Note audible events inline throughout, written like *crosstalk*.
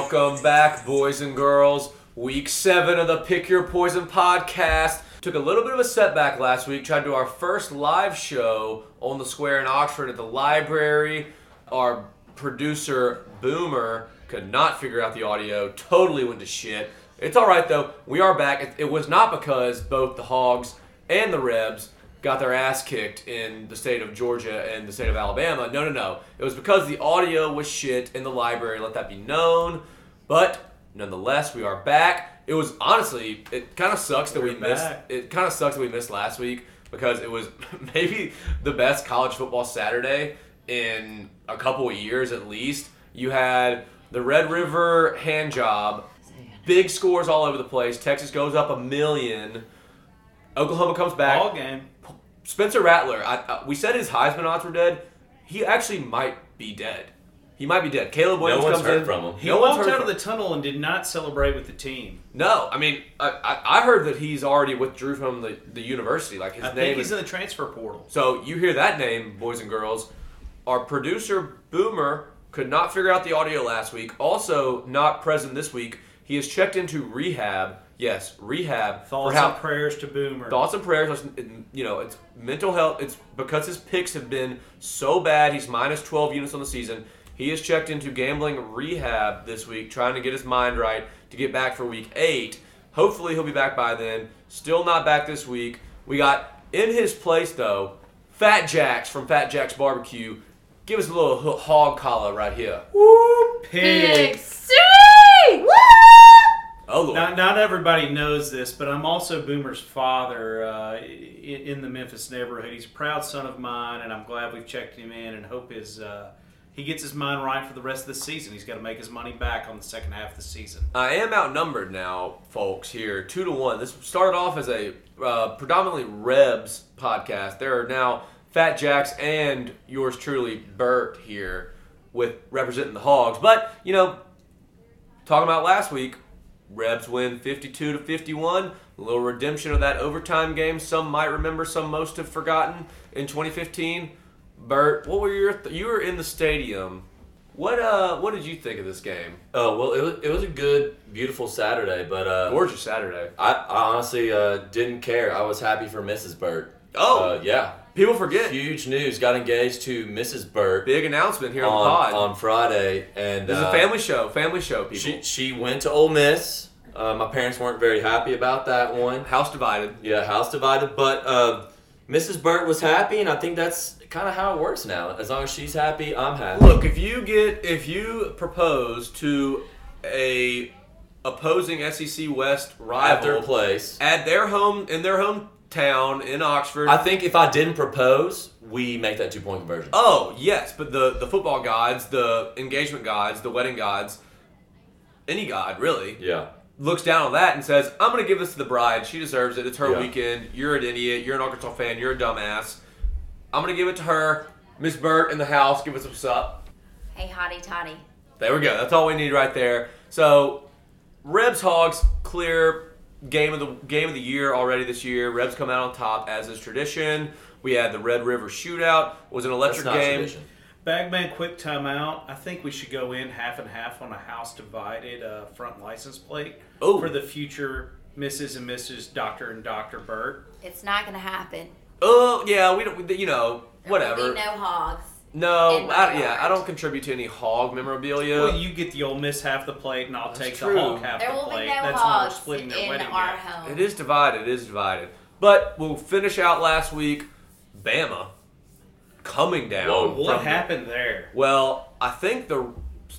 Welcome back, boys and girls. Week seven of the Pick Your Poison podcast. Took a little bit of a setback last week. Tried to do our first live show on the square in Oxford at the library. Our producer, Boomer, could not figure out the audio. Totally went to shit. It's all right, though. We are back. It, was not because both the Hogs and the Rebs got their ass kicked in the state of Georgia and the state of Alabama. No, no, no. It was because the audio was shit in the library. Let that be known. But nonetheless, we are back. It was honestly, it kind of sucks that we We're missed. back. It kind of sucks that we missed last week because it was *laughs* maybe the best college football Saturday in a couple of years at least. You had the Red River hand job, big scores all over the place. Texas goes up a million. Oklahoma comes back. Ball game. Spencer Rattler, I, I, we said his Heisman odds were dead. He actually might be dead. He might be dead. Caleb Williams one's comes heard in. from him. He no walked out of the tunnel and did not celebrate with the team. No, I mean, I, I, I heard that he's already withdrew from the, the university. Like his I name think is. he's in the transfer portal. so you hear that name, boys and girls. Our producer Boomer could not figure out the audio last week. Also, not present this week. He has checked into rehab. Yes, rehab Thoughts how and prayers to Boomer. thoughts and prayers. You know, it's mental health. It's because his picks have been so bad. He's minus 12 units on the season. He has checked into gambling rehab this week, trying to get his mind right to get back for week eight. Hopefully, he'll be back by then. Still not back this week. We got in his place though, Fat Jacks from Fat Jack's Barbecue. Give us a little hog collar right here. Woo, Big pig. City! Woo! Oh lord. Not, not everybody knows this, but I'm also Boomer's father uh, in, in the Memphis neighborhood. He's a proud son of mine, and I'm glad we've checked him in and hope his uh, he gets his mind right for the rest of the season. He's got to make his money back on the second half of the season. I am outnumbered now, folks. Here, two to one. This started off as a uh, predominantly Rebs podcast. There are now Fat Jacks and yours truly, Bert, here with representing the Hogs. But you know, talking about last week, Rebs win fifty-two to fifty-one. A little redemption of that overtime game. Some might remember, some most have forgotten. In 2015, Bert, what were your th- you were in the stadium? What uh, what did you think of this game? Oh well, it was, it was a good, beautiful Saturday, but uh, Gorgeous Saturday. I, I honestly uh, didn't care. I was happy for Mrs. Burt. Oh. uh, yeah, People forget. huge news. Got engaged to Mrs. Burt Big announcement here on, on, the pod. on Friday, and this is uh, a family show. Family show, people. She she went to Ole Miss. Uh, my parents weren't very happy about that one. House divided. Yeah, house divided, but uh, Mrs. Burt was happy, and I think that's kind of how it works now. As long as she's happy, I'm happy. Look, if you get if you propose to a opposing SEC West rival at their place. at their home in their hometown in Oxford. I think if I didn't propose, we make that two point conversion. oh yes, but the the football gods, the engagement gods, the wedding gods, any god really Yeah. Looks down on that and says, "I'm going to give this to the bride. She deserves it. It's her Yeah. weekend. You're an idiot. You're an Arkansas fan. You're a dumbass. I'm going to give it to her. Miss Burt in the house. Give us what's up." Hey, hotty toddy. There we go. That's all we need right there. So, Rebs Hogs clear game of the game of the year already this year. Rebs come out on top as is tradition. We had the Red River Shootout. It was an That's electric not game. tradition. Bagman, quick timeout. I think we should go in half and half on a house divided uh, front license plate Ooh. for the future Mrs. and Mrs. Doctor and Doctor Burt. It's not gonna happen. Oh yeah, we don't. You know, There will whatever. be no hogs. No, in my I, yeah, yard. I don't contribute to any hog memorabilia. Well, you get the Ole Miss half the plate, and I'll take true. the Hog half There the will be plate. no That's when we're hogs splitting their in wedding our gift. home. It is divided. It is divided. But we'll finish out last week. Bama coming down. Whoa. What from- happened there? Well, I think the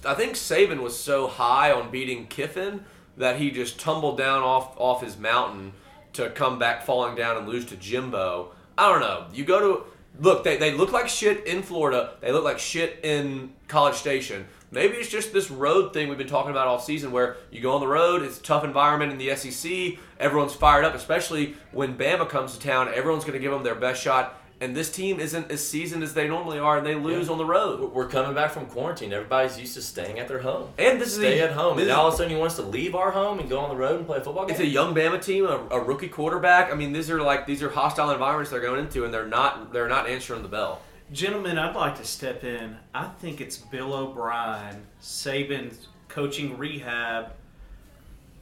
I think Saban was so high on beating Kiffin that he just tumbled down off off his mountain to come back falling down and lose to Jimbo. I don't know. You go to look. They, they look like shit in Florida. They look like shit in College Station. Maybe it's just this road thing we've been talking about all season, where you go on the road. It's a tough environment in the SEC. Everyone's fired up, especially when Bama comes to town. Everyone's going to give them their best shot. And this team isn't as seasoned as they normally are, and they lose on the road. We're- We're coming back from quarantine. Everybody's used to staying at their home. And this is Stay at home. And now all of a sudden you want us to leave our home and go on the road and play a football game? it's a young Bama team, a, a rookie quarterback. I mean, these are like these are hostile environments they're going into, and they're not they're not answering the bell. Gentlemen, I'd like to step in. I think it's Bill O'Brien, Saban's coaching rehab.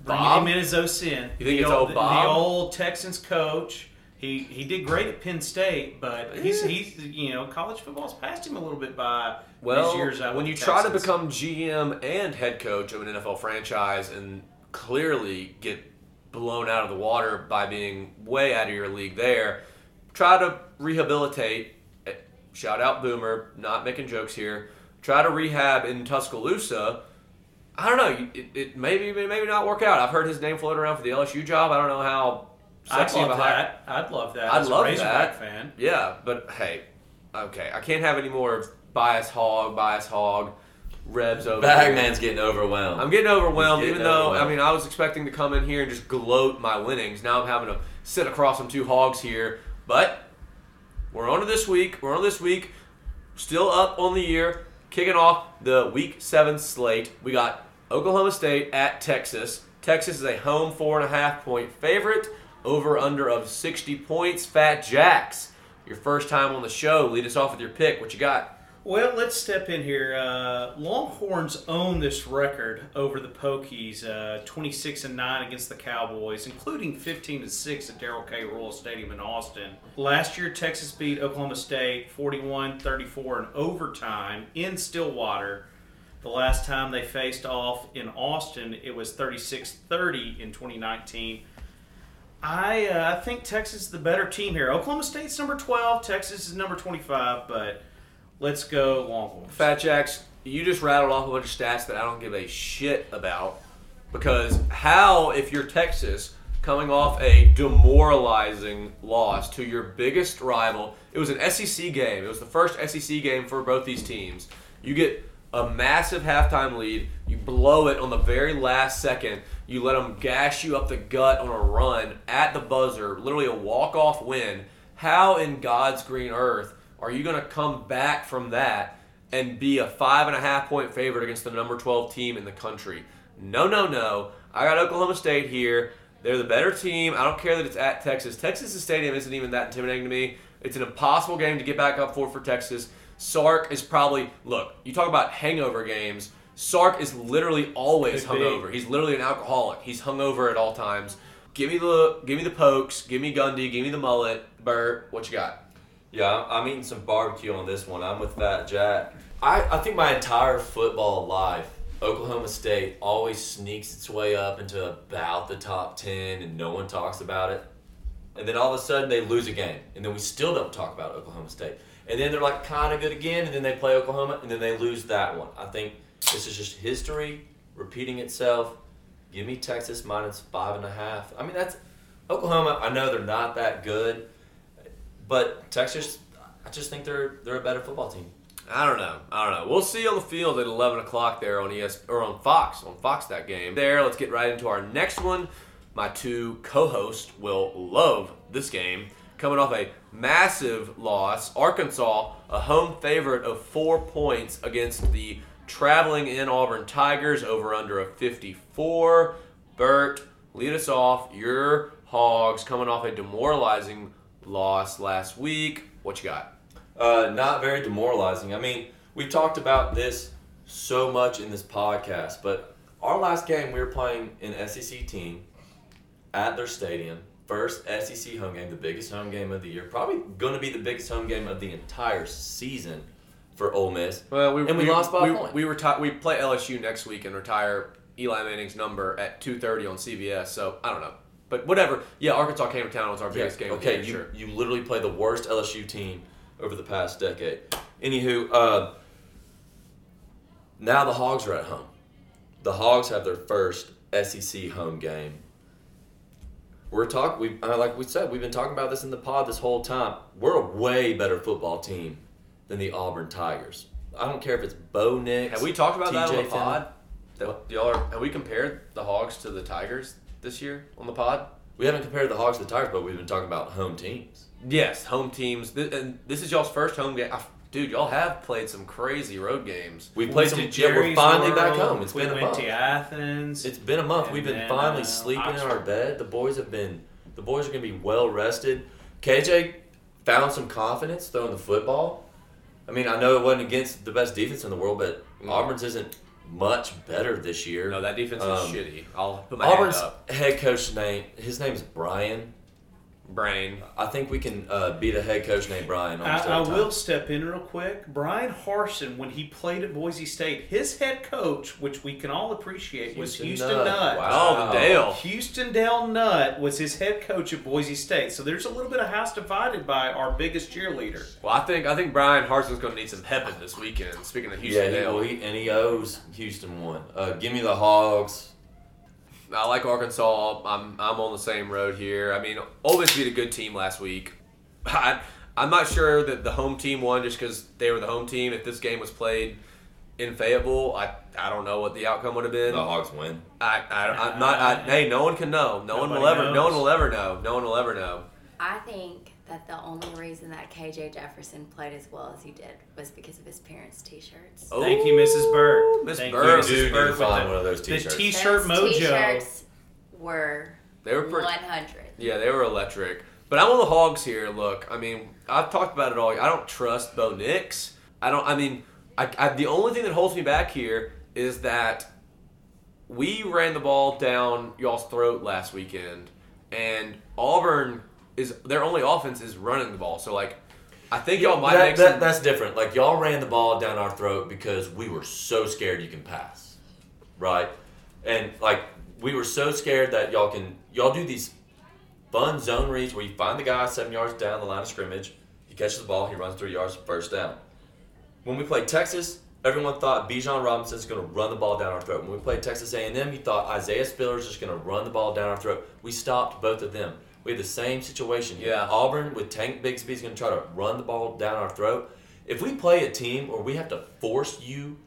Bob? Bringing him in as OSIN. You think the it's old, old the- Bob? The old Texans coach. He he did great at Penn State, but he's he's you know college football's passed him a little bit by Well, years when you try to become GM and head coach of an NFL franchise and clearly get blown out of the water by being way out of your league there, try to rehabilitate. eh, Shout out Boomer, not making jokes here. Try to rehab in Tuscaloosa. I don't know. It, it maybe maybe not work out. I've heard his name floated around for the LSU job. I don't know how sexy of a love hire. that. I'd love that. I'd as love a Razorback that. fan. Yeah, but hey, okay, I can't have any more bias hog, bias hog, Rebs over. here. Bagman's getting overwhelmed. I'm getting overwhelmed, He's even getting though I mean I was expecting to come in here and just gloat my winnings. Now I'm having to sit across from two hogs here, but we're on to this week. We're on this week, still up on the year, kicking off the Week Seven slate. We got Oklahoma State at Texas. Texas is a home four and a half point favorite. Over under of 60 points. Fat Jacks, your first time on the show. Lead us off with your pick. What you got? Well, let's step in here. Uh, Longhorns own this record over the Pokies, uh, 26 and 9 against the Cowboys, including 15 and 6 at Darrell K. Royal Stadium in Austin. Last year, Texas beat Oklahoma State 41 34 in overtime in Stillwater. The last time they faced off in Austin, it was 36 30 in 2019. I uh, I think Texas is the better team here. Oklahoma State's number 12, Texas is number 25, but let's go Longhorns. Fat Jacks, you just rattled off a bunch of stats that I don't give a shit about. Because how, if you're Texas, coming off a demoralizing loss to your biggest rival, it was an SEC game. It was the first SEC game for both these teams. You get a massive halftime lead. You blow it on the very last second. You let them gash you up the gut on a run at the buzzer, literally a walk-off win. How in God's green earth are you going to come back from that and be a five and a half point favorite against the number 12 team in the country? No, no, no. I got Oklahoma State here. They're the better team. I don't care that it's at Texas. Texas' stadium isn't even that intimidating to me. It's an impossible game to get back up for for Texas. Sark is probably look. You talk about hangover games. Sark is literally always Could be. hungover. He's literally an alcoholic. He's hungover at all times. Give me the give me the pokes. Give me Gundy. Give me the mullet. Bert, what you got? Yeah, I'm, I'm eating some barbecue on this one. I'm with Fat Jack. I, I think my entire football life, Oklahoma State always sneaks its way up into about the top 10 and no one talks about it. And then all of a sudden they lose a game. And then we still don't talk about Oklahoma State. And then they're like kind of good again. And then they play Oklahoma and then they lose that one. I think this is just history repeating itself. Give me Texas minus five and a half. I mean, that's Oklahoma. I know they're not that good. But Texas, I just think they're they're a better football team. I don't know. I don't know. We'll see on the field at 11 o'clock there on ES or on Fox on Fox that game. There. Let's get right into our next one. My two co-hosts will love this game. Coming off a massive loss, Arkansas, a home favorite of four points against the traveling in Auburn Tigers over under a 54. Bert, lead us off. Your Hogs coming off a demoralizing loss last week. What you got? Uh, not very demoralizing. I mean, we've talked about this so much in this podcast, but our last game we were playing an SEC team at their stadium. First SEC home game, the biggest home game of the year. Probably going to be the biggest home game of the entire season for Ole Miss. Well, we, And we lost by a we, point. We reti- We play LSU next week and retire Eli Manning's number at two thirty on CBS. So I don't know, but whatever. Yeah, Arkansas came to town was our biggest game. of the Okay, you, sure. you literally play the worst LSU team over the past decade. Anywho, uh, now the Hogs are at home. The Hogs have their first SEC home game. We're talk we uh, like we said we've been talking about this in the pod this whole time. We're a way better football team than the Auburn Tigers. I don't care if it's Bo Nix. Have we talked about that on the Finley. pod? That y'all are, have we compared the Hogs to the Tigers this year on the pod? We haven't compared the Hogs to the Tigers, but we've been talking about home teams. Yes, home teams. Th- and this is y'all's first home game. I- Dude, y'all have played some crazy road games. We We played some. Yeah, we're Jerry's finally back home. It's we been a went month. to Athens. It's been a month. We've been then, finally uh, sleeping in our bed. The boys have been. The boys are gonna be well rested. KJ found some confidence throwing the football. I mean, I know it wasn't against the best defense in the world, but Mm. Auburn's isn't much better this year. No, that defense is Um, shitty. I'll put my Auburn's head coach name, his name is Brian. Brain. I think we can uh, beat a head coach named Brian. I, I will step in real quick. Bryan Harsin, when he played at Boise State, his head coach, which we can all appreciate, was Houston Houston Nutt. Nutt. Wow. Oh, Dale. Houston Dale Nutt was his head coach at Boise State. So there's a little bit of house divided by our biggest cheerleader. Well, I think I think Bryan Harsin's going to need some pepping this weekend. Speaking of Houston Yeah, Dale, he, and he owes Houston one. Uh, give me the Hogs. I like Arkansas. I'm I'm on the same road here. I mean, Ole Miss beat a good team last week. *laughs* I, I'm not sure that the home team won just because they were the home team. If this game was played in Fayetteville, I I don't know what the outcome would have been. The Hogs win. I, I I'm not. I, hey, no one can know. No one will Nobody ever. No one will ever know. No one will ever know. I think that the only reason that KJ Jefferson played as well as he did was because of his parents' t-shirts. Oh, Thank you, Mrs. Burke. Miss Thank Bird. you, Mrs. you Bird. can with find the- one of those t-shirts. The t-shirt Those mojo. T-shirts were They were pretty. 100. Yeah, they were electric. But I'm on the Hogs here. Look, I mean, I've talked about it all. I don't trust Bo Nix. I don't. I mean, I, I, the only thing that holds me back here is that we ran the ball down y'all's throat last weekend, and Auburn is their only offense is running the ball. So like, I think y'all might That- make that- some. that's different. Like y'all ran the ball down our throat because we were so scared you can pass, right? And like we were so scared that y'all can y'all do these fun zone reads where you find the guy seven yards down the line of scrimmage, he catches the ball, he runs three yards, first down. When we played Texas, everyone thought Bijan Robinson's going to run the ball down our throat. When we played Texas A&M, you thought Isaiah Spiller's just going to run the ball down our throat. We stopped both of them. We had the same situation. Yeah. Auburn with Tank Bigsby's going to try to run the ball down our throat. If we play a team where we have to force you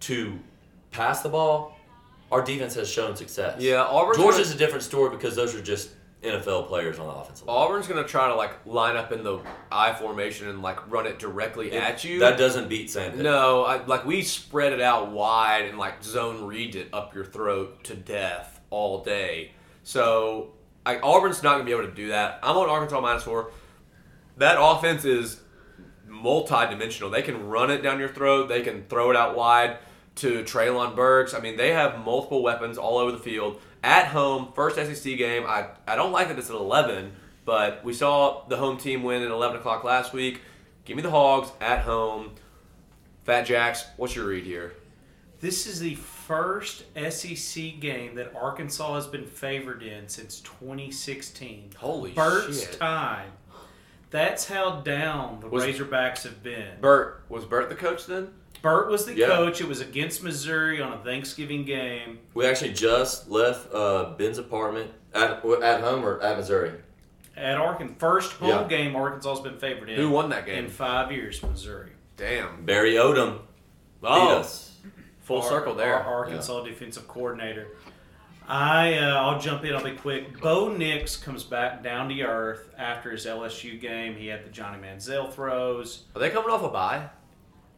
to pass the ball, our defense has shown success. yeah, Auburn. Georgia's a different story because those are just NFL players on the offensive line. Auburn's gonna try to like line up in the I formation and like run it directly at you. That doesn't beat Sandpiper. No, I, like we spread it out wide and like zone read it up your throat to death all day. So I, Auburn's not gonna be able to do that. I'm on Arkansas minus four. That offense is multi-dimensional. They can run it down your throat. They can throw it out wide to Treylon Burks. I mean, they have multiple weapons all over the field. At home, first SEC game. I, I don't like that it's at 11, but we saw the home team win at 11 o'clock last week. Give me the Hogs at home. Fat Jacks, what's your read here? This is the first SEC game that Arkansas has been favored in since 2016. Holy Bert's shit. time. That's how down the Was- Razorbacks have been. Bert, was Bert the coach then? Burt was the Yeah. coach. It was against Missouri on a Thanksgiving game. We actually just left uh, Ben's apartment at at home or at Missouri. At Arkansas, first home Yeah. game Arkansas's been favored in. Who won that game in five years? Missouri. Damn. Barry Odom beat Oh, us. Full Ar- circle there. Ar- Arkansas defensive coordinator. I uh, I'll jump in. I'll be quick. Bo Nix comes back down to earth after his LSU game. He had the Johnny Manziel throws. Are they coming off a bye?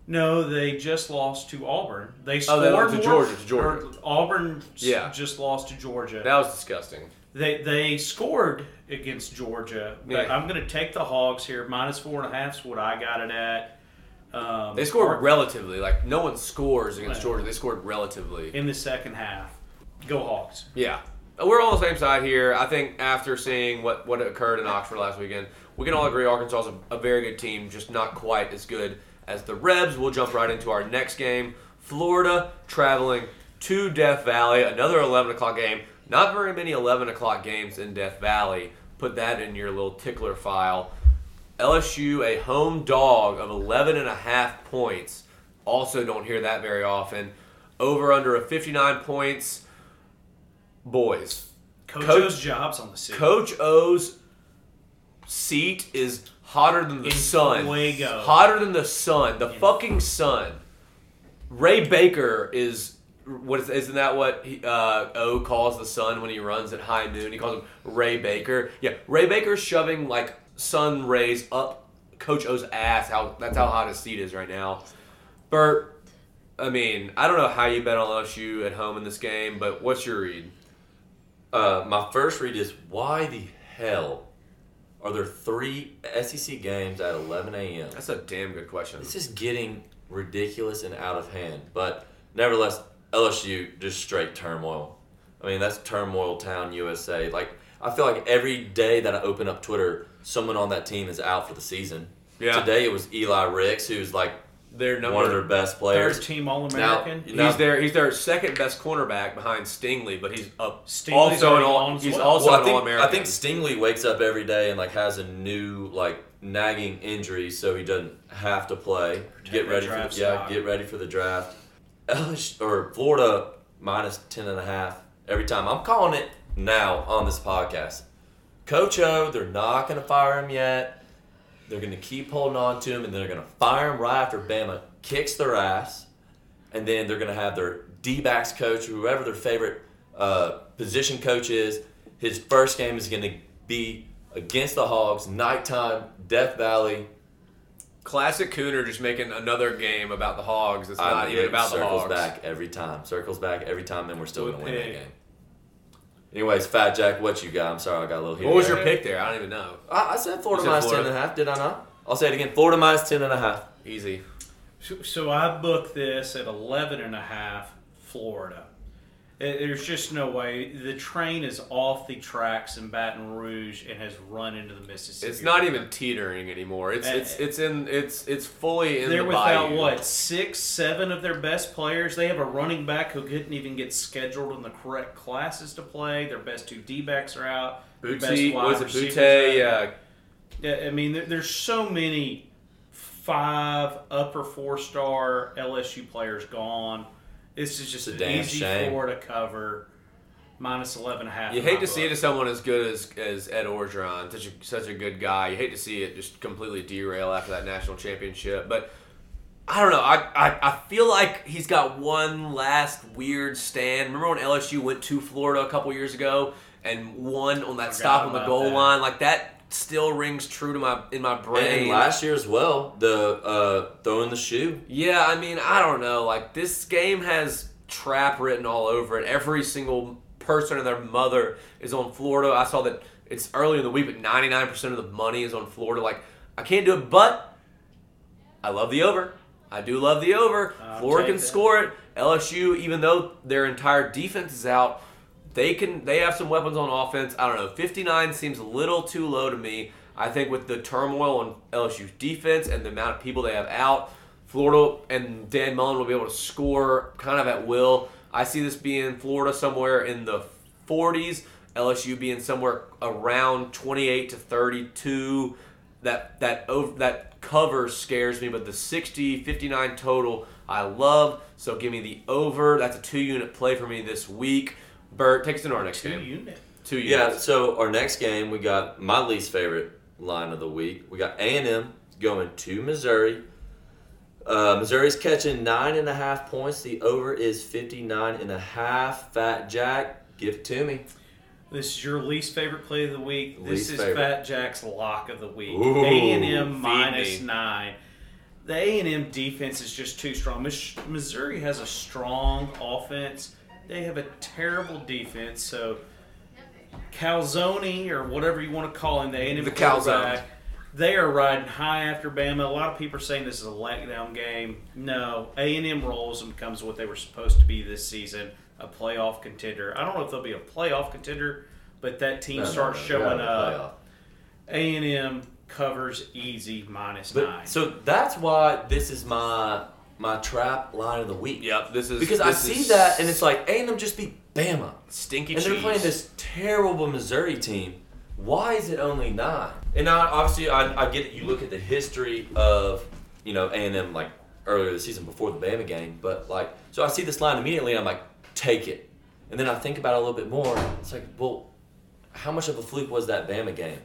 No, they just lost to Auburn. They Oh, scored they lost to Georgia, to Georgia. Auburn Yeah. just lost to Georgia. That was disgusting. They they scored against Georgia, but Yeah. I'm going to take the Hogs here. Minus four and a half is what I got it at. Um, They scored Ar- relatively. Like no one scores against. Georgia. They scored relatively. in the second half. Go Hawks. Yeah. We're all on the same side here. I think after seeing what, what occurred in Oxford last weekend, we can all agree Arkansas is a, a very good team, just not quite as good as the Rebs. We'll jump right into our next game. Florida traveling to Death Valley, another 11 o'clock game. Not very many 11 o'clock games in Death Valley. Put that in your little tickler file. LSU, a home dog of 11 and a half points. Also, don't hear that very often. Over under a 59 points. Boys, Coach, Coach- O's jobs on the seat. Coach O's seat is hotter than the In sun. fuego. Hotter than the sun. The In- fucking sun. Ray Baker is what is isn't that what he, uh, O calls the sun when he runs at high noon? He calls him Ray Baker. Yeah, Ray Baker's shoving like sun rays up Coach O's ass. How that's how hot his seat is right now. Bert, I mean, I don't know how you bet on LSU at home in this game, but what's your read? Uh, my first read is why the hell are there three SEC games at 11 a.m.? That's a damn good question. This is getting ridiculous and out of hand. But nevertheless, LSU just straight turmoil. I mean, that's turmoil town USA. Like I feel like every day that I open up Twitter, someone on that team is out for the season. Yeah. Today it was Eli Ricks, who's like They're number one of their best players. Third team All American. He's their he's their second best cornerback behind Stingley, but he's up Stingley's also an all. He's well. also well, an think, All American. I think Stingley wakes up every day and like has a new like nagging injury, so he doesn't have to play. get the ready for the, yeah, stock. get ready for the draft. LSU, or Florida minus ten and a half every time. I'm calling it now on this podcast. Coach O, they're not going to fire him yet. They're going to keep holding on to him, and they're going to fire him right after Bama kicks their ass, and then they're going to have their D backs coach, whoever their favorite uh, position coach is. His first game is going to be against the Hogs, nighttime, Death Valley. classic Cooner just making another game about the Hogs. It's I- not even it about the Hogs. circles back every time. Circles back every time, and we're still going to win that game. Anyways, Fat Jack, what you got? I'm sorry, I got a little. What was heated. your pick there? I don't even know. I, I said Florida You said minus Florida. ten and a half. Did I not? I'll say it again. Florida minus ten and a half. Easy. So, so I booked this at 11 and a half Florida. There's just no way. The train is off the tracks in Baton Rouge and has run into the Mississippi. It's not even teetering anymore. It's Uh, it's it's in it's it's fully in They're the without bayou. what six, seven of their best players. They have a running back who couldn't even get scheduled in the correct classes to play. Their best two D backs are out. Booty, was it receivers Butte? are out. Yeah, Yeah, I mean, there, there's so many five upper four star LSU players gone. This is just a an damn easy shame. four to cover. Minus 11 and a half. you hate to see it book. as someone as good as as Ed Orgeron, such a such a good guy. You hate to see it just completely derail after that national championship, but. I don't know. I, I, I feel like he's got one last weird stand. Remember when LSU went to Florida a couple years ago and won on that Forgot stop on the goal that. line? Like that still rings true to my in my brain. And last year as well, the uh, throwing the shoe. Yeah, I mean, I don't know. Like this game has trap written all over it. Every single person and their mother is on Florida. I saw that it's early in the week, but ninety nine percent of the money is on Florida. Like I can't do it, but I love the over. I do love the over. I'll Florida can that. score it. LSU, even though their entire defense is out, they can. They have some weapons on offense. I don't know. Fifty nine seems a little too low to me. I think with the turmoil on LSU's defense and the amount of people they have out, Florida and Dan Mullen will be able to score kind of at will. I see this being Florida somewhere in the 40s, LSU being somewhere around 28 to 32. That that over that cover scares me, but the 60 59 total I love. So give me the over. That's a two unit play for me this week. Bert, take us into our next Two game. unit. Two Yeah. So our next game, we got my least favorite line of the week. We got A and M going to Missouri. Uh, Missouri's catching nine and a half points. The over is 59 and a half. Fat Jack, give it to me. This is your least favorite play of the week. This is favorite. Fat Jack's lock of the week. Ooh, A and M minus me. nine. The A and M defense is just too strong. Mis- Missouri has a strong offense. They have a terrible defense. So Calzone or whatever you want to call him, the A and M The Calzone. They are riding high after Bama. A lot of people are saying this is a letdown game. No, A and M rolls and becomes what they were supposed to be this season, a playoff contender. I don't know if they'll be a playoff contender, but that team No, no, starts no, showing they're out of the up. A and M covers easy minus But nine. so that's why this is my my trap line of the week. Yep, this is Because I this see is that and it's like A and M just beat Bama, stinky and cheese. they're playing this terrible Missouri team. Why is it only nine? And I, obviously, I, I get it. You look at the history of you know A and M like earlier this season before the Bama game, but like so I see this line immediately. and I'm like, take it, and then I think about it a little bit more. It's like, well, how much of a fluke was that Bama game?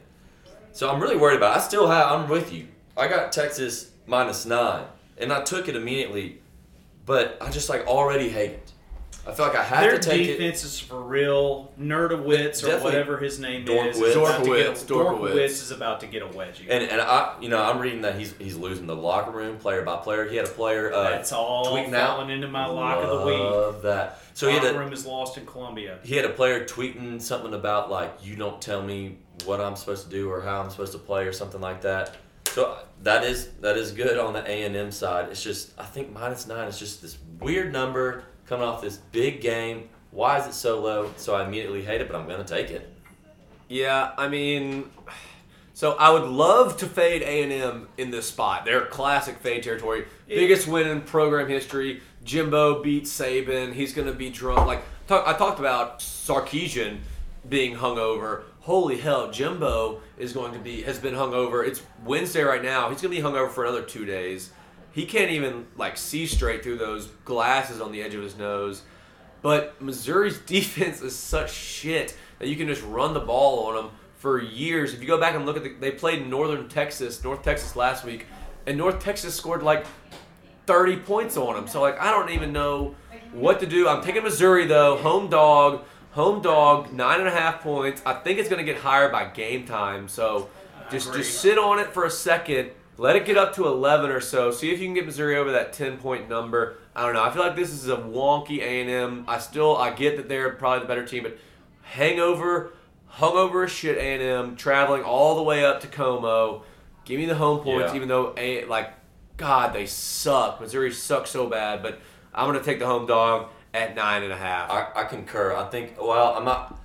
So I'm really worried about. It. I still have. I'm with you. I got Texas minus nine, and I took it immediately, but I just like already hate it. I feel like I had Their to take it. Their defense is for real. Nerdowitz or whatever his name Dorkowitz. is. is about to get a- Dorkowitz, Dorkowitz. Dorkowitz is about to get a wedgie. And and I, you know, I'm reading that he's he's losing the locker room player by player. He had a player. Uh, That's all tweeting out. falling into my lock of the week. Love that. So he had Locker a room is lost in Columbia. he had a player tweeting something about like you don't tell me what I'm supposed to do or how I'm supposed to play or something like that. So uh, that is that is good on the A and M side. It's just I think minus nine is just this weird number coming off this big game. Why is it so low? So I immediately hate it, but I'm gonna take it. Yeah, I mean, so I would love to fade A and M in this spot. They're classic fade territory. Biggest win in program history. Jimbo beats Saban. He's going to be drunk. Like talk, I talked about Sarkisian being hungover. Holy hell, Jimbo is going to be has been hungover. It's Wednesday right now. He's going to be hungover for another two days. He can't even like see straight through those glasses on the edge of his nose. But Missouri's *laughs* defense is such shit that you can just run the ball on them for years. If you go back and look at the, they played Northern Texas, North Texas last week, and North Texas scored like 30 points on them. So like I don't even know what to do. I'm taking Missouri though, home dog, home dog, nine and a half points. I think it's gonna get higher by game time. So just just sit on it for a second. Let it get up to 11 or so. See if you can get Missouri over that 10 point number. I don't know. I feel like this is a wonky A&M. I still I get that they're probably the better team, but hangover, hungover as shit A&M, traveling all the way up to Como. Give me the home points, Yeah. even though a like God they suck. Missouri sucks so bad, but I'm gonna take the home dog at nine and a half. I, I concur. I think. Well, I'm not.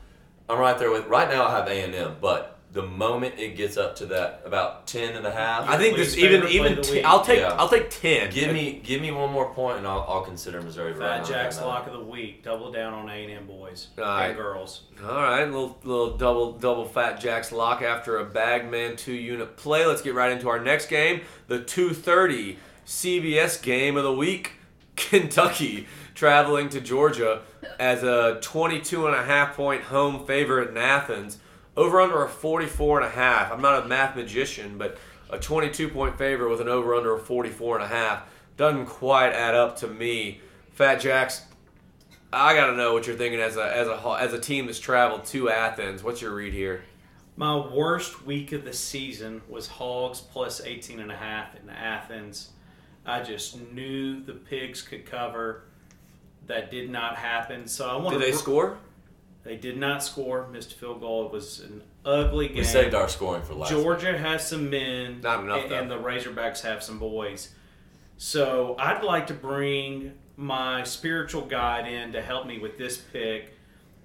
I'm right there with. Right now, I have A and M, but the moment it gets up to that about ten and a half, I think this even even of the t- week. I'll take Yeah. I'll take ten. give me give me one more point, and I'll, I'll consider Missouri. right Fat now. Jack's lock of the week. Double down on A and M boys All right. and girls. All right, little little double double fat jacks lock after a bagman two unit play. Let's get right into our next game, the 2:30 CBS game of the week. *laughs* Kentucky traveling to Georgia as a 22 and a half point home favorite in Athens. Over under a 44 and a half. I'm not a math magician, but a 22 point favorite with an over under of 44 and a half doesn't quite add up to me. Fat Jacks, I gotta know what you're thinking as a as a as a team that's traveled to Athens. What's your read here? My worst week of the season was Hogs plus 18 and a half in Athens. I just knew the pigs could cover. That did not happen. So I want Did to they score? They did not score. Missed a field goal. It was an ugly game. We saved our scoring for last. Georgia has some men, Not enough, and, and the Razorbacks have some boys. So I'd like to bring my spiritual guide in to help me with this pick.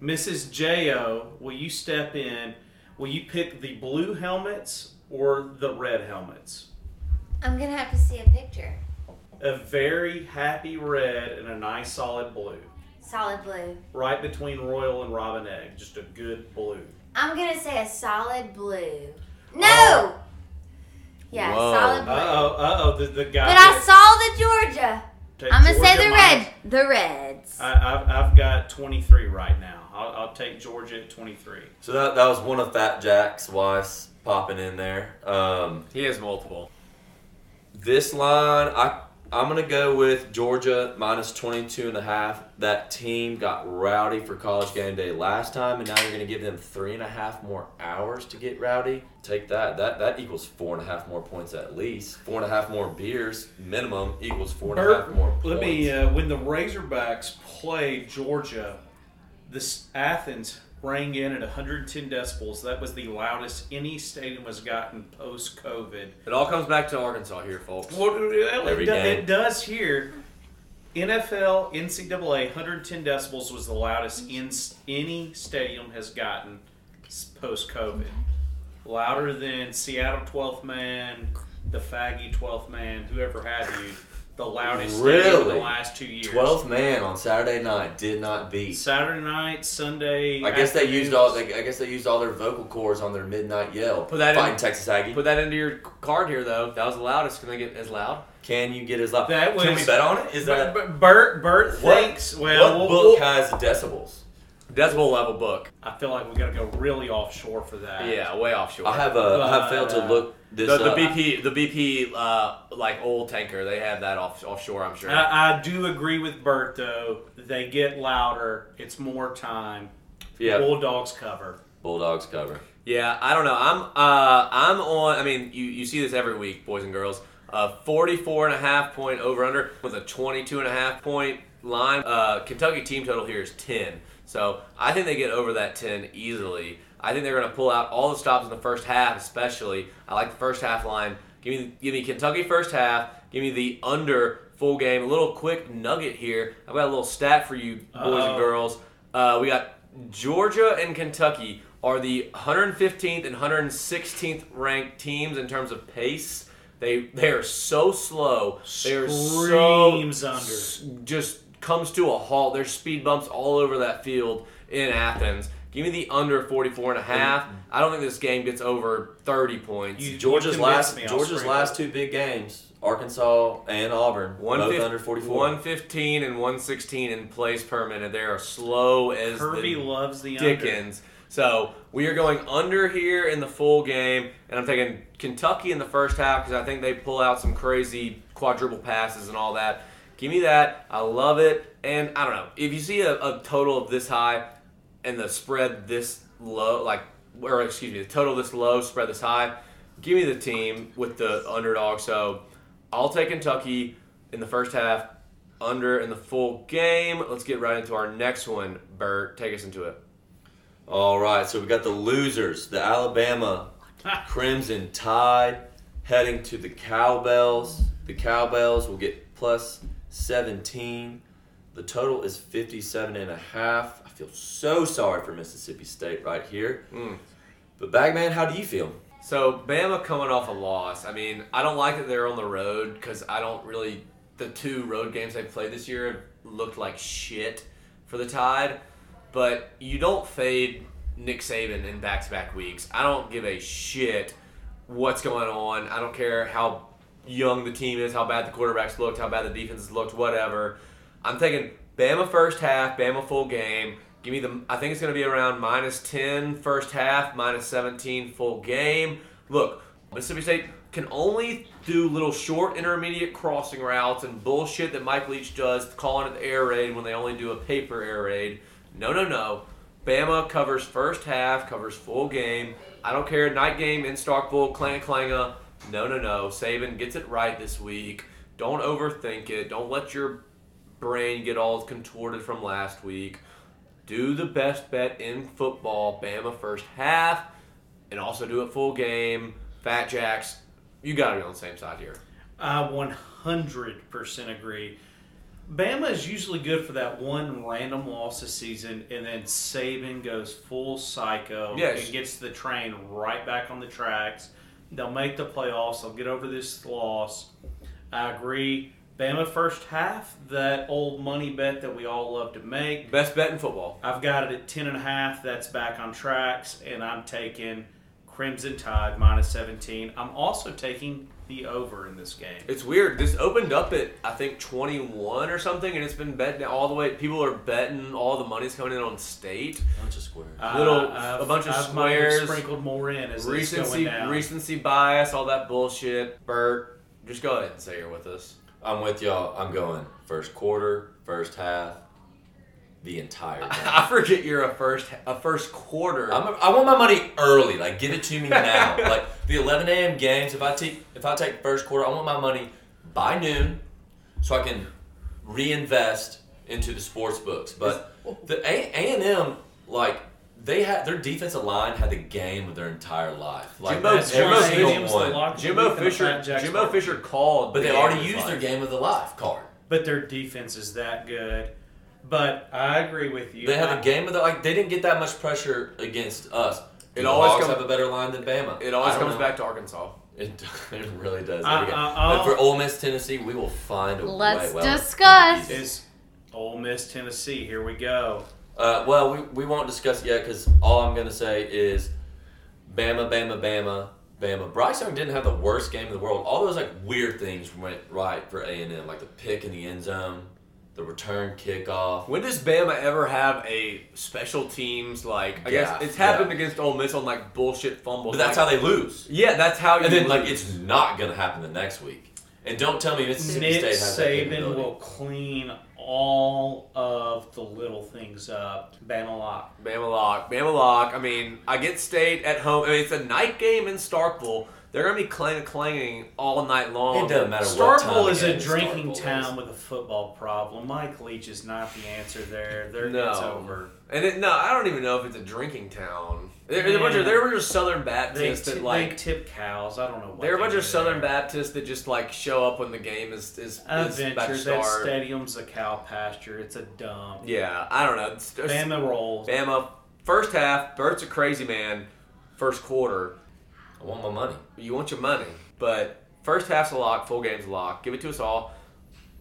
Mrs. Jo, will you step in? Will you pick the blue helmets or the red helmets? I'm gonna have to see a picture. A very happy red and a nice solid blue. Solid blue. Right between Royal and Robin Egg. Just a good blue. I'm gonna say a solid blue. No. Oh. Yeah, Whoa. solid Uh blue. oh, uh oh, the, the guy. but I saw the Georgia. take I'm gonna say the minus- red. The Reds. I, I've, I've got 23 right now. I'll, I'll take Georgia at 23. So that that was one of Fat Jack's wives popping in there. Um, He has multiple. This line, I I'm gonna go with Georgia minus 22 and a half. That team got rowdy for college game day last time, and now you're gonna give them three and a half more hours to get rowdy. Take that. That that equals four and a half more points at least. Four and a half more beers minimum equals four and a half Bert, more points. let me. Uh, when the Razorbacks play Georgia, this Athens rang in at 110 decibels. That was the loudest any stadium has gotten post COVID. It all comes back to Arkansas here, folks. Well, it, do- it does here. NFL, NCAA, 110 decibels was the loudest in any stadium has gotten post COVID. Louder than Seattle 12th man, the faggy 12th man, whoever have you. The loudest stadium in the Really? last two years. 12th man on Saturday night did not beat. Saturday night, Sunday. I guess they used all. They, I guess they used all their vocal cords on their midnight yell. Put that in- Texas Aggie. Put that into your card here, though. That was the loudest. Can they get as loud? Can you get as loud? That Can we bet on it? Is that But- but Bert, Bert What- thinks. Well, what book we'll- has decibels? Decibel level book. I feel like we got to go really offshore for that. Yeah, way offshore. I have a. I have But, failed to look this the, the up. BP the BP uh, like old tanker. They have that off offshore. I'm sure. I, I do agree with Bert though. They get louder. It's more time. Yeah, Bulldogs cover. Bulldogs cover. Yeah, I don't know. I'm uh I'm on I mean, you, you see this every week, boys and girls. Uh 44 and a half point over under with a 22 and a half point line. Uh Kentucky team total here is 10. So, I think they get over that 10 easily. I think they're going to pull out all the stops in the first half, especially. I like the first half line. Give me give me Kentucky first half. Give me the under full game. A little quick nugget here. I've got a little stat for you boys and Uh-oh. girls. Uh, we got Georgia and Kentucky are the 115th and 116th ranked teams in terms of pace. They they are so slow. They are so Screams under. just comes to a halt. There's speed bumps all over that field in Athens. Give me the under 44 and a half. I don't think this game gets over 30 points. You- Georgia's convinced last me, Georgia's sprinkle. last two big games, Arkansas and Auburn, both 115 under 44. 115 and 116 in place per minute. They are slow as Kirby the loves the under. Dickens. So we are going under here in the full game, and I'm taking Kentucky in the first half because I think they pull out some crazy quadruple passes and all that. Give me that. I love it. And I don't know if you see a, a total of this high and the spread this low, like or excuse me, the total this low, spread this high. Give me the team with the underdog. So I'll take Kentucky in the first half, under in the full game. Let's get right into our next one. Bert, take us into it. All right, so we got the losers, the Alabama *laughs* Crimson Tide, heading to the Cowbells. The Cowbells will get plus 17. The total is 57 and a half. Feel so sorry for Mississippi State right here. Mm. But Bagman, how do you feel? So Bama coming off a loss. I mean, I don't like that they're on the road because I don't really. The two road games they've played this year looked like shit for the Tide. But you don't fade Nick Saban in back-to-back weeks. I don't give a shit what's going on. I don't care how young the team is, how bad the quarterbacks looked, how bad the defenses looked, whatever. I'm taking Bama first half, Bama full game. Give me the. I think it's going to be around minus 10 first half, minus 17 full game. Look, Mississippi State can only do little short intermediate crossing routes and bullshit that Mike Leach does, calling it the air raid when they only do a paper air raid. No, no, no. Bama covers first half, covers full game. I don't care. Night game in Starkville, Clan Clanger. No, no, no. Saban gets it right this week. Don't overthink it. Don't let your brain get all contorted from last week. Do the best bet in football. Bama first half, and also do it full game. Fat Jacks, you got to be on the same side here. I 100% agree. Bama is usually good for that one random loss this season, and then Saban goes full psycho Yes. and gets the train right back on the tracks. They'll make the playoffs. They'll get over this loss. I agree. Bama first half, that old money bet that we all love to make. Best bet in football. I've got it at 10 and a half. That's back on tracks, and I'm taking Crimson Tide minus 17. I'm also taking the over in this game. It's weird. This opened up at I think 21 or something, and it's been betting all the way. People are betting all the money's coming in on state. Bunch of squares. Uh, Little- I've- a bunch of I've squares. sprinkled more in as Recency, going down. recency bias, all that bullshit. Bert, just go ahead and say you're with us. I'm with y'all. I'm going first quarter, first half, the entire game. I forget you're a first a first quarter. I'm a, I want my money early. Like, give it to me now. *laughs* like the 11 a.m. games. If I take if I take first quarter, I want my money by noon, so I can reinvest into the sports books. But the A and M, like they had their defensive line had the game of their entire life. Like Jimbo- That's Jimbo why Stadium's Stadium's single the one. lock of the Jimbo week in the Fisher. Jimbo Fisher called, But the they already of his used their game of the life card. But their defense is that good. But I agree with you. They have I- a game of the like. They didn't get that much pressure against us. It the always comes- have a better line than Bama. It always comes know. back to Arkansas. It, *laughs* it really does. Uh, every uh, but for Ole Miss, Tennessee, we will find a Let's way. Well, discuss. is Ole Miss, Tennessee. Here we go. Uh, well, we, we won't discuss it yet because all I'm going to say is Bama, Bama, Bama, Bama. Bryce Young didn't have the worst game in the world. All those like weird things went right for A and M, like the pick in the end zone, the return kickoff. When does Bama ever have a special teams like? I Yeah, guess it's happened yeah. against Ole Miss on like bullshit fumbles. But that's like, how they lose. Yeah, that's how. And you then like lose. it's not going to happen the next week. And don't tell me Mississippi Nick State has that Saban capability. will clean all of the little things up. Bama lock. Bama lock, Bama lock. I mean, I get State at home. I mean, it's a night game in Starkville. They're going to be clang- clanging all night long. It doesn't matter what time Starkville of is a drinking Starkville town is. with a football problem. Mike Leach is not the answer there. There, No. it's over. And it, no, I don't even know if it's a drinking town. They're, they're a bunch of they're a bunch of Southern They, Baptists t- that they like tip cows. I don't know what they're a bunch of Southern there. Baptists that just like show up when the game is is, is about to Adventures. That stadium's a cow pasture. It's a dump. Yeah, I don't know. It's, it's, Bama rolls. Bama first half. Bert's a crazy man. First quarter, I want my money. you want your money, but first half's a lock. Full game's a lock. Give it to us all.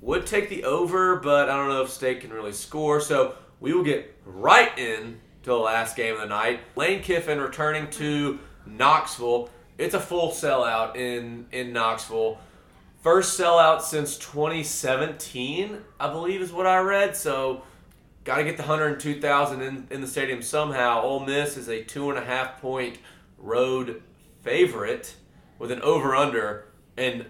Would take the over, but I don't know if State can really score. So we will get right in to the last game of the night. Lane Kiffin returning to Knoxville. It's a full sellout in in Knoxville. First sellout since 2017, I believe, is what I read. So, got to get the 102,000 in, in the stadium somehow. Ole Miss is a two and a half point road favorite with an over under an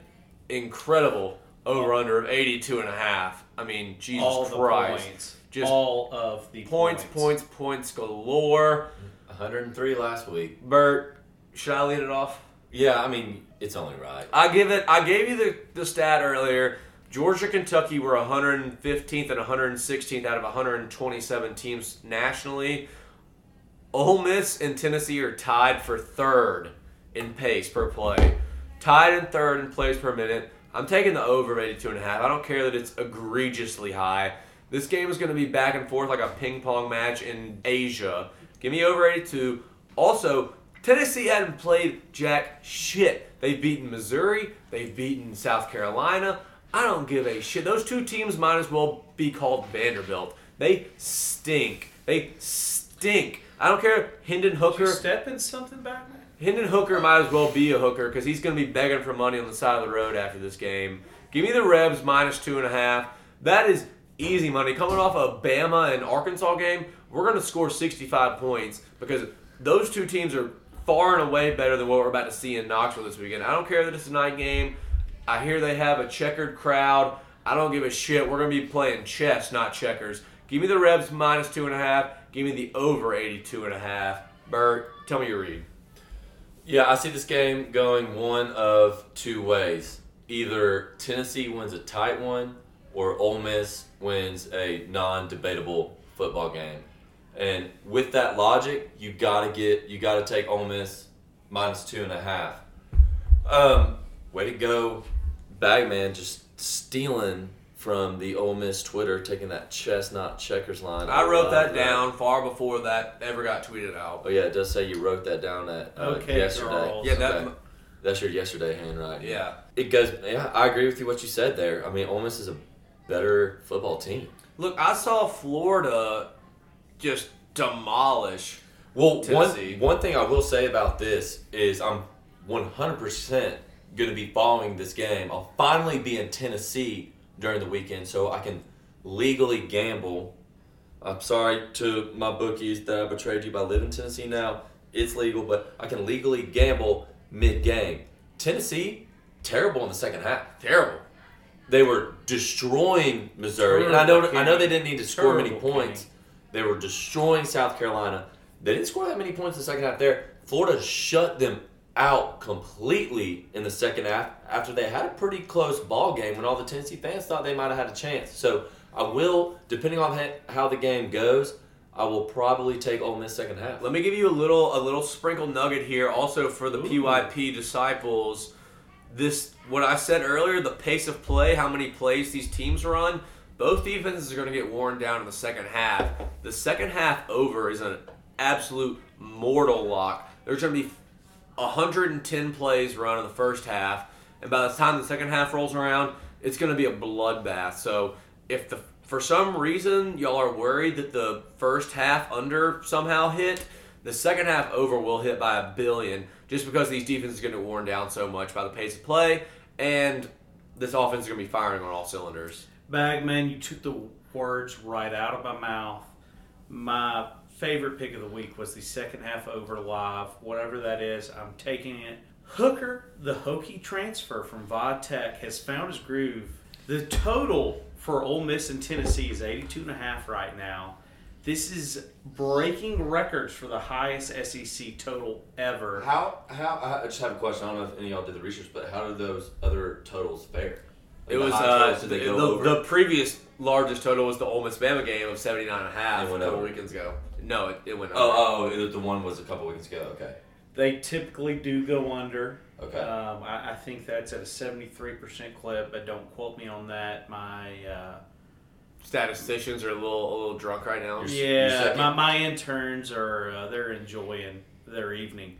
incredible over under of 82 and a half. I mean, Jesus all the Christ. points. Just all of the points, Points, points, points galore. 103 last week. Bert, should I lead it off? Yeah, I mean, it's only right. I give it. I gave you the, the stat earlier. Georgia, Kentucky were 115th and 116th out of 127 teams nationally. Ole Miss and Tennessee are tied for third in pace per play, tied in third in plays per minute. I'm taking the over of 82 and a half. I don't care that it's egregiously high. This game is going to be back and forth like a ping pong match in Asia. Give me over 82. Also, Tennessee hadn't played jack shit. They've beaten Missouri. They've beaten South Carolina. I don't give a shit. Those two teams might as well be called Vanderbilt. They stink. They stink. I don't care. Hendon Did Hooker. you step in something back? Hendon Hooker might as well be a hooker because he's going to be begging for money on the side of the road after this game. Give me the Rebs minus two and a half. That is easy money. Coming off a Bama and Arkansas game, we're going to score 65 points because those two teams are far and away better than what we're about to see in Knoxville this weekend. I don't care that it's a night game. I hear they have a checkered crowd. I don't give a shit. We're going to be playing chess, not checkers. Give me the Rebs minus two and a half. Give me the over 82 and a half. Bert, tell me your read. Yeah, I see this game going one of two ways. Either Tennessee wins a tight one, or Ole Miss wins a non-debatable football game. And with that logic, you gotta get you gotta take Ole Miss minus two and a half. Um, way to go, Bagman, just stealing from the Ole Miss Twitter, taking that chestnut checkers line. I wrote love that down far before that ever got tweeted out. Oh yeah, it does say you wrote that down at uh, Okay, yesterday. girls. Yeah, that. Okay. That's your yesterday handwriting. Yeah. It goes. Yeah, I agree with you what you said there. I mean, Ole Miss is a better football team. Look, I saw Florida just demolish. Well, Tennessee. one one thing I will say about this is I'm 100% going to be following this game. I'll finally be in Tennessee during the weekend, so I can legally gamble. I'm sorry to my bookies that I betrayed you by living in Tennessee now. It's legal, but I can legally gamble mid game. Tennessee, terrible in the second half. Terrible. They were destroying Missouri, and I know Terrible, I know they didn't need to score many points. They were destroying South Carolina. They didn't score that many points in the second half. There, Florida shut them out completely in the second half after they had a pretty close ball game when all the Tennessee fans thought they might have had a chance. So I will, depending on how the game goes, I will probably take Ole Miss second half. Let me give you a little a little sprinkle nugget here, also for the Ooh. PYP disciples. This what I said earlier, the pace of play, how many plays these teams run. Both defenses are going to get worn down in the second half. The second half over is an absolute mortal lock. There's going to be 110 plays run in the first half, and by the time the second half rolls around, it's going to be a bloodbath. So if the for some reason y'all are worried that the first half under somehow hit, the second half over will hit by a billion, just because these defenses are going to get worn down so much by the pace of play, and this offense is going to be firing on all cylinders. Bagman, you took the words right out of my mouth. My favorite pick of the week was the second half over live, whatever that is. I'm taking it. Hooker, the Hokie transfer from Va Tech, has found his groove. The total for Ole Miss and Tennessee is 82 and a half right now. This is breaking records for the highest SEC total ever. How how I just have a question. I don't know if any of y'all did the research, but how did those other totals fare? Like It was high uh, the, did they go the, the previous largest total was the Ole Miss Bama game of 79 and a half It a couple over. weekends ago. No, it, it went over. oh oh, the one was a couple weeks ago. Okay, They typically do go under. okay. Um, I, I think that's at a 73% clip, but don't quote me on that. My uh, Statisticians are a little a little drunk right now. You're- you're yeah, my, my interns are uh, they're enjoying their evening.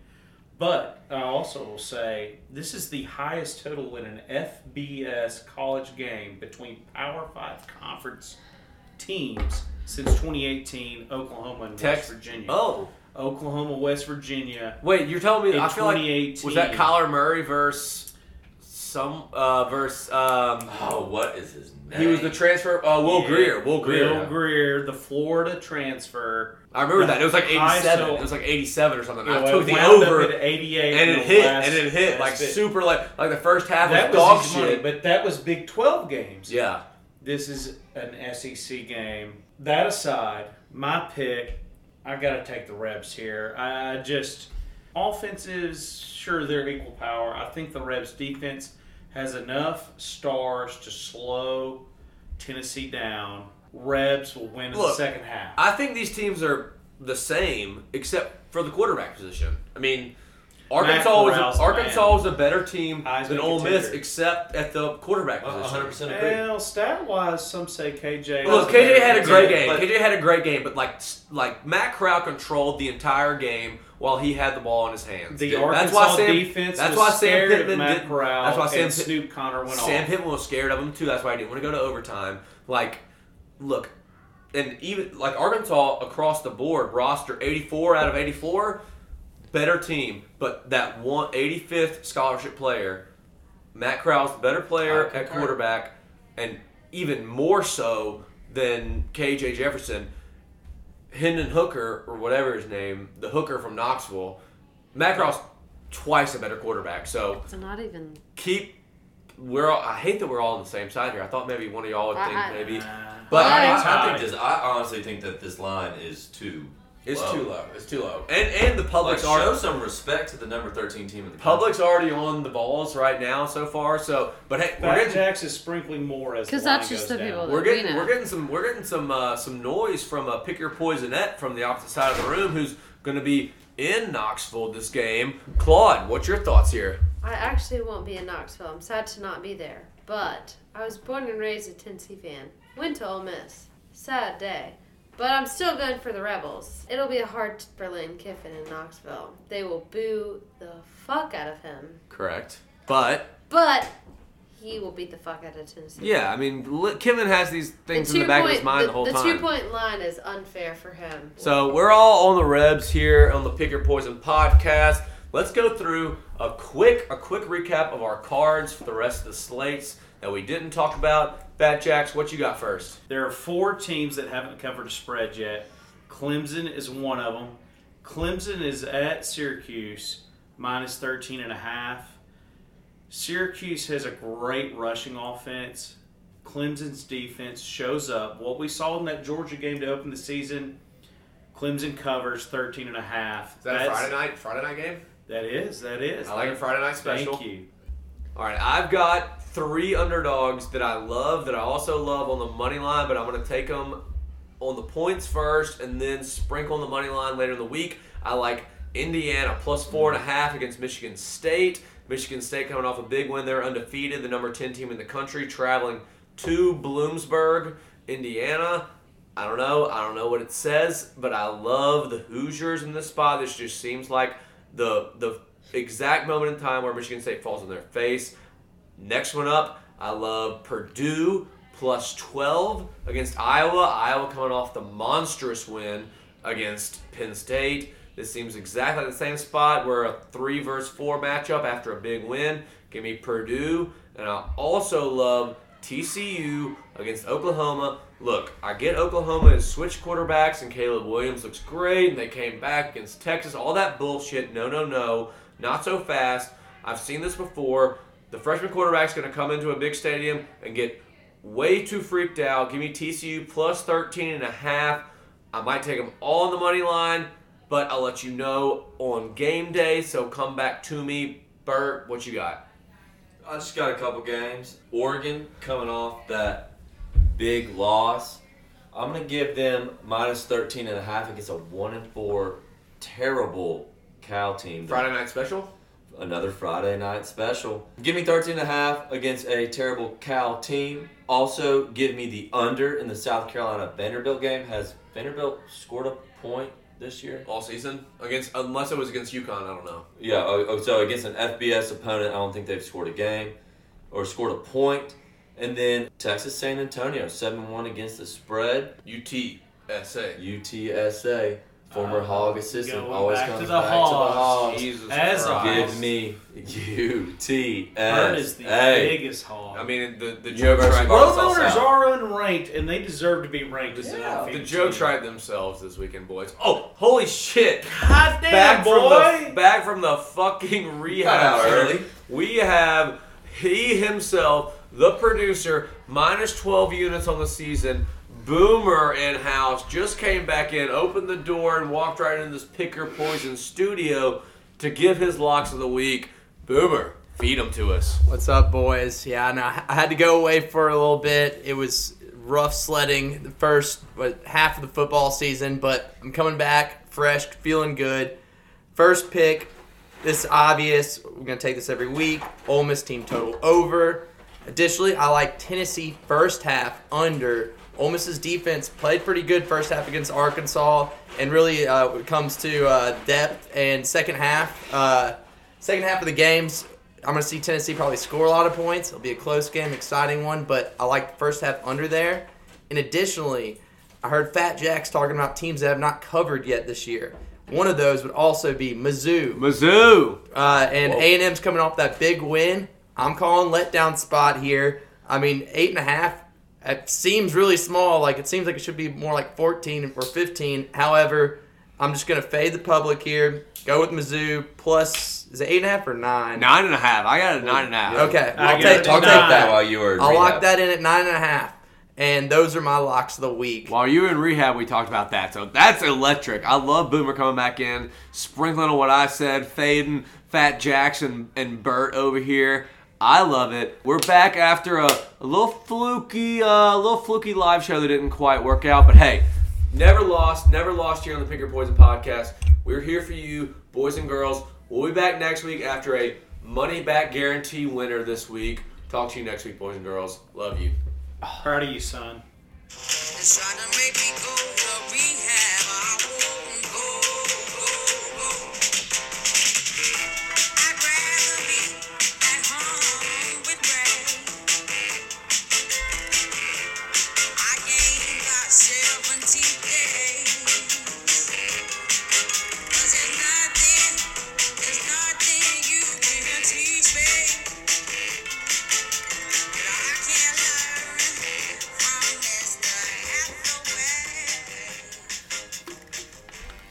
But I also will say this is the highest total in an FBS college game between Power Five conference teams since 2018. Oklahoma and Tex- West Virginia. Oh, Oklahoma, West Virginia. wait, you're telling me? In I feel like was that Kyler Murray versus some uh versus um. oh, what is his name? He was the transfer. Uh, Will Yeah, Grier. Will Grier. Will Grier, the Florida transfer. I remember that. It was like 87. total- It was like 87 or something. You I took the over at 88 and it hit last- and it hit like last bit. super like like the first half That was was dog easy money, but that was Big 12 games. yeah. This is an SEC game. That aside, my pick, I got to take the Rebs here. I just offenses, sure they're equal power. I think the Rebs defense has enough stars to slow Tennessee down. Rebs will win in the second half. I think these teams are the same except for the quarterback position. I mean, Arkansas was a, Arkansas was a better team Heisman than Ole Miss except at the quarterback Uh, position. 100% agree. Well, stat wise, some say KJ. Look, KJ had a great game. but- KJ had a great game, but like like Matt Corral controlled the entire game while he had the ball in his hands. The That's Arkansas why Sam, defense That's was why Sam Pittman Matt did. Corral That's why Sam Snoop Conner went Sam off. Pittman was scared of him too. That's why he didn't want to go to overtime. Like, look, and even like Arkansas across the board roster 84 out of 84, better team. But that one 85th scholarship player, Matt Krause, the better player at quarterback, and even more so than KJ Jefferson. Hendon Hooker or whatever his name, the hooker from Knoxville, Matt Krause, twice a better quarterback. So So not even. keep we're all, I hate that we're all on the same side here. I thought maybe one of y'all would I- think I- maybe But I, I- I think this. I honestly think that this line is too. It's low. too low. It's too low. And and the Like, public's show already some respect to the number thirteen team in the public's already on the balls right now so far. So but hey, we're getting Jacks is sprinkling more as the Because that's line just goes the people down. that we're getting we know. we're getting some we're getting some uh, some noise from uh, pick your poisonette from the opposite side of the room who's going to be in Knoxville this game. Claude, what's your thoughts here? I actually won't be in Knoxville. I'm sad to not be there. But I was born and raised a Tennessee fan. Went to Ole Miss. Sad day. But I'm still good for the Rebels. It'll be a hard for Lane Kiffin in Knoxville. They will boo the fuck out of him. Correct. But But he will beat the fuck out of Tennessee. yeah, I mean, Kiffin has these things in the back of his mind the, whole time. The two point line is unfair for him. So we're all on the Rebs here on the Pick Your Poison podcast. Let's go through a quick a quick recap of our cards for the rest of the slates that we didn't talk about. Fat Jacks, what you got first? There are four teams that haven't covered a spread yet. Clemson is one of them. Clemson is at Syracuse, minus 13 and a half. Syracuse has a great rushing offense. Clemson's defense shows up. What we saw in that Georgia game to open the season, Clemson covers 13 and a half. Is that a That's- Friday night Friday night game? That is, that is. I like a Friday night special. Thank you. All right, I've got three underdogs that I love that I also love on the money line, but I'm going to take them on the points first and then sprinkle on the money line later in the week. I like Indiana plus four and a half against Michigan State. Michigan State coming off a big win. They're undefeated, the number 10 team in the country, traveling to Bloomington, Indiana. I don't know. I don't know what it says, but I love the Hoosiers in this spot. This just seems like the the exact moment in time where Michigan State falls on their face. Next one up, I love Purdue plus 12 against Iowa. Iowa coming off the monstrous win against Penn State. This seems exactly the same spot where a three versus four matchup after a big win. Give me Purdue, and I also love TCU against Oklahoma. Look, I get Oklahoma has switched quarterbacks and Caleb Williams looks great and they came back against Texas. All that bullshit. No, no, no. Not so fast. I've seen this before. The freshman quarterback's going to come into a big stadium and get way too freaked out. Give me TCU plus 13 and a half. I might take them all on the money line, but I'll let you know on game day. So come back to me, Bert. What you got? I just got a couple games. Oregon coming off that big loss. I'm gonna give them minus 13 and a half against a one and four terrible Cal team. Friday night special. Another Friday night special. Give me 13 and a half against a terrible Cal team. Also, give me the under in the South Carolina Vanderbilt game. Has Vanderbilt scored a point this year? all season against unless it was against UConn. I don't know. Yeah, oh, oh, so against an FBS opponent, I don't think they've scored a game or scored a point. And then Texas San Antonio, 7 1 against the spread. UTSA. UTSA, former Uh, Hog assistant, going always back to comes the back Hogs. to the Hogs. Jesus As Christ. Give me UTSA. Bert is the biggest hog. I mean, the the Joe University tried of Arkansas Roadrunners South. are unranked, and they deserve to be ranked as Yeah. undefeated the Joe tried themselves this weekend, boys. Oh, holy shit! God damn, back boy! from the back from the fucking Got rehab out early. We have he himself, the producer, minus twelve units on the season. Boomer in house just came back in, opened the door, and walked right into this Pick Your Poison studio to give his locks of the week. Boomer, feed them to us. What's up, boys? Yeah, no, I had to go away for a little bit. It was rough sledding the first what, half of the football season, but I'm coming back fresh, feeling good. First pick, this is obvious. We're gonna take this every week. Ole Miss team total over. Additionally, I like Tennessee first half under. Ole Miss's defense played pretty good first half against Arkansas, and really uh, when it comes to uh, depth and second half, uh, second half of the games, I'm going to see Tennessee probably score a lot of points. It'll be a close game, exciting one, but I like the first half under there. And additionally, I heard Fat Jack's talking about teams that have not covered yet this year. One of those would also be Mizzou. Mizzou. Uh, and Whoa. A&M's coming off that big win. I'm calling letdown spot here. I mean, eight and a half. It seems really small. Like it seems like it should be more like 14 or 15. However, I'm just gonna fade the public here. Go with Mizzou plus. Is it eight and a half or nine? Nine and a half. I got a nine and a half. Okay, I I'll got take, I'll take that. While you were in I'll rehab. lock that in at nine and a half. And those are my locks of the week. While you were in rehab, we talked about that. So that's electric. I love Boomer coming back in, sprinkling on what I said, fading Fat Jackson and Bert over here. I love it. We're back after a, a little fluky, uh, little fluky live show that didn't quite work out. But hey, never lost, never lost here on the Pick Your Poison Podcast. We're here for you, boys and girls. We'll be back next week after a money back guarantee winner this week. Talk to you next week, boys and girls. Love you. Proud of you, son.